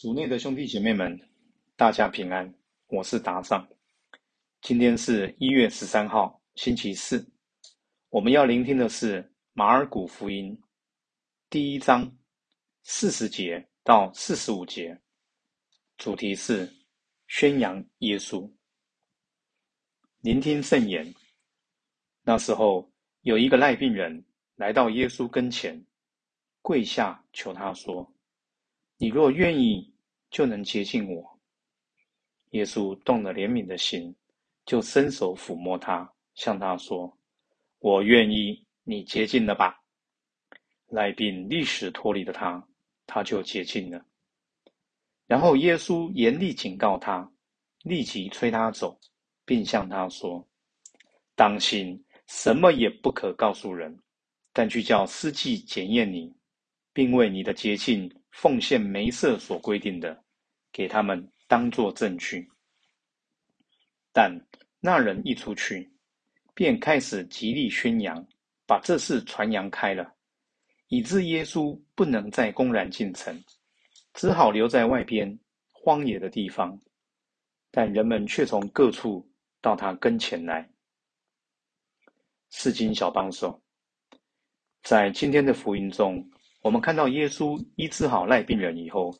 组内的兄弟姐妹们，大家平安，我是达尚。今天是一月十三号，星期四。我们要聆听的是马尔谷福音第一章四十节到四十五节，主题是宣扬耶稣。聆听圣言。那时候，有一个赖病人来到耶稣跟前，跪下求他说：“你若愿意。”就能接近我。耶稣动了怜悯的心，就伸手抚摸他，向他说：“我愿意，你接近了吧。”赖病立时脱离了他，他就接近了。然后耶稣严厉警告他，立即催他走，并向他说：“当心，什么也不可告诉人，但去叫司祭检验你，并为你的洁净。”奉献梅瑟所规定的，给他们当作证据。但那人一出去，便开始极力宣扬，把这事传扬开了，以致耶稣不能再公然进城，只好留在外边荒野的地方。但人们却从各处到他跟前来。四经小帮手，在今天的福音中。我们看到耶稣医治好赖病人以后，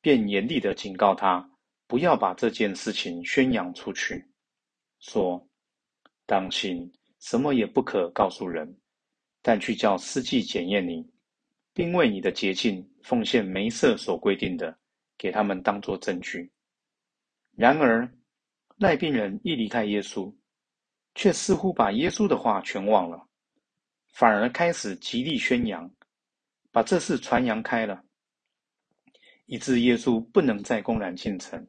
便严厉的警告他，不要把这件事情宣扬出去，说：“当心，什么也不可告诉人，但去叫司祭检验你，并为你的洁净奉献梅瑟所规定的，给他们当作证据。”然而，赖病人一离开耶稣，却似乎把耶稣的话全忘了，反而开始极力宣扬。把这事传扬开了，以致耶稣不能再公然进城，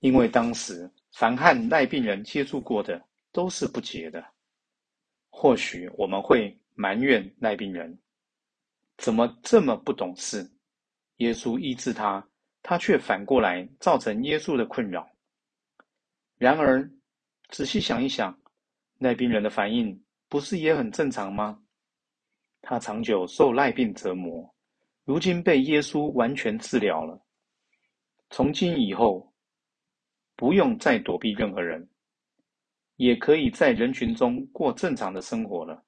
因为当时凡和赖病人接触过的都是不洁的。或许我们会埋怨赖病人，怎么这么不懂事？耶稣医治他，他却反过来造成耶稣的困扰。然而，仔细想一想，赖病人的反应不是也很正常吗？他长久受赖病折磨，如今被耶稣完全治疗了。从今以后，不用再躲避任何人，也可以在人群中过正常的生活了。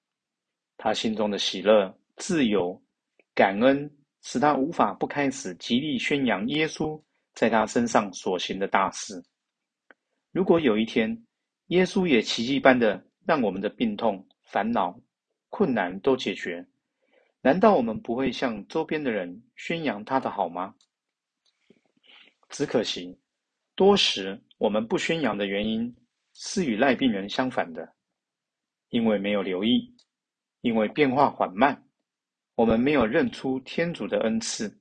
他心中的喜乐、自由、感恩，使他无法不开始极力宣扬耶稣在他身上所行的大事。如果有一天，耶稣也奇迹般的让我们的病痛、烦恼、困难都解决，难道我们不会向周边的人宣扬他的好吗？只可惜，多时我们不宣扬的原因是与赖病人相反的，因为没有留意，因为变化缓慢，我们没有认出天主的恩赐，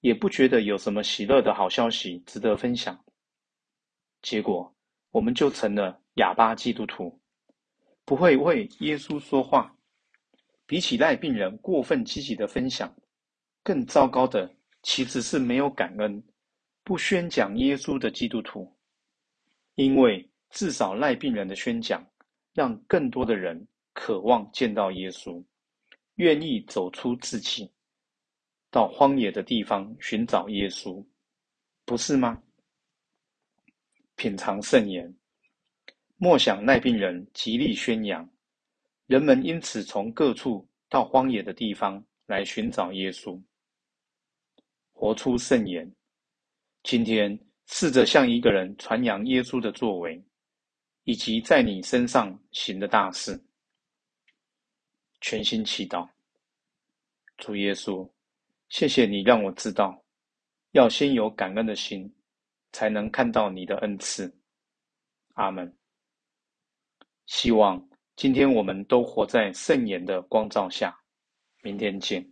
也不觉得有什么喜乐的好消息值得分享，结果我们就成了哑巴基督徒，不会为耶稣说话。比起赖病人过分积极的分享，更糟糕的其实是没有感恩、不宣讲耶稣的基督徒。因为至少赖病人的宣讲，让更多的人渴望见到耶稣，愿意走出自己，到荒野的地方寻找耶稣，不是吗？品尝圣言，莫想赖病人极力宣扬。人们因此从各处到荒野的地方来寻找耶稣，活出圣言。今天试着向一个人传扬耶稣的作为，以及在你身上行的大事。全心祈祷，主耶稣，谢谢你让我知道，要先有感恩的心，才能看到你的恩赐。阿门。希望。今天我们都活在圣言的光照下，明天见。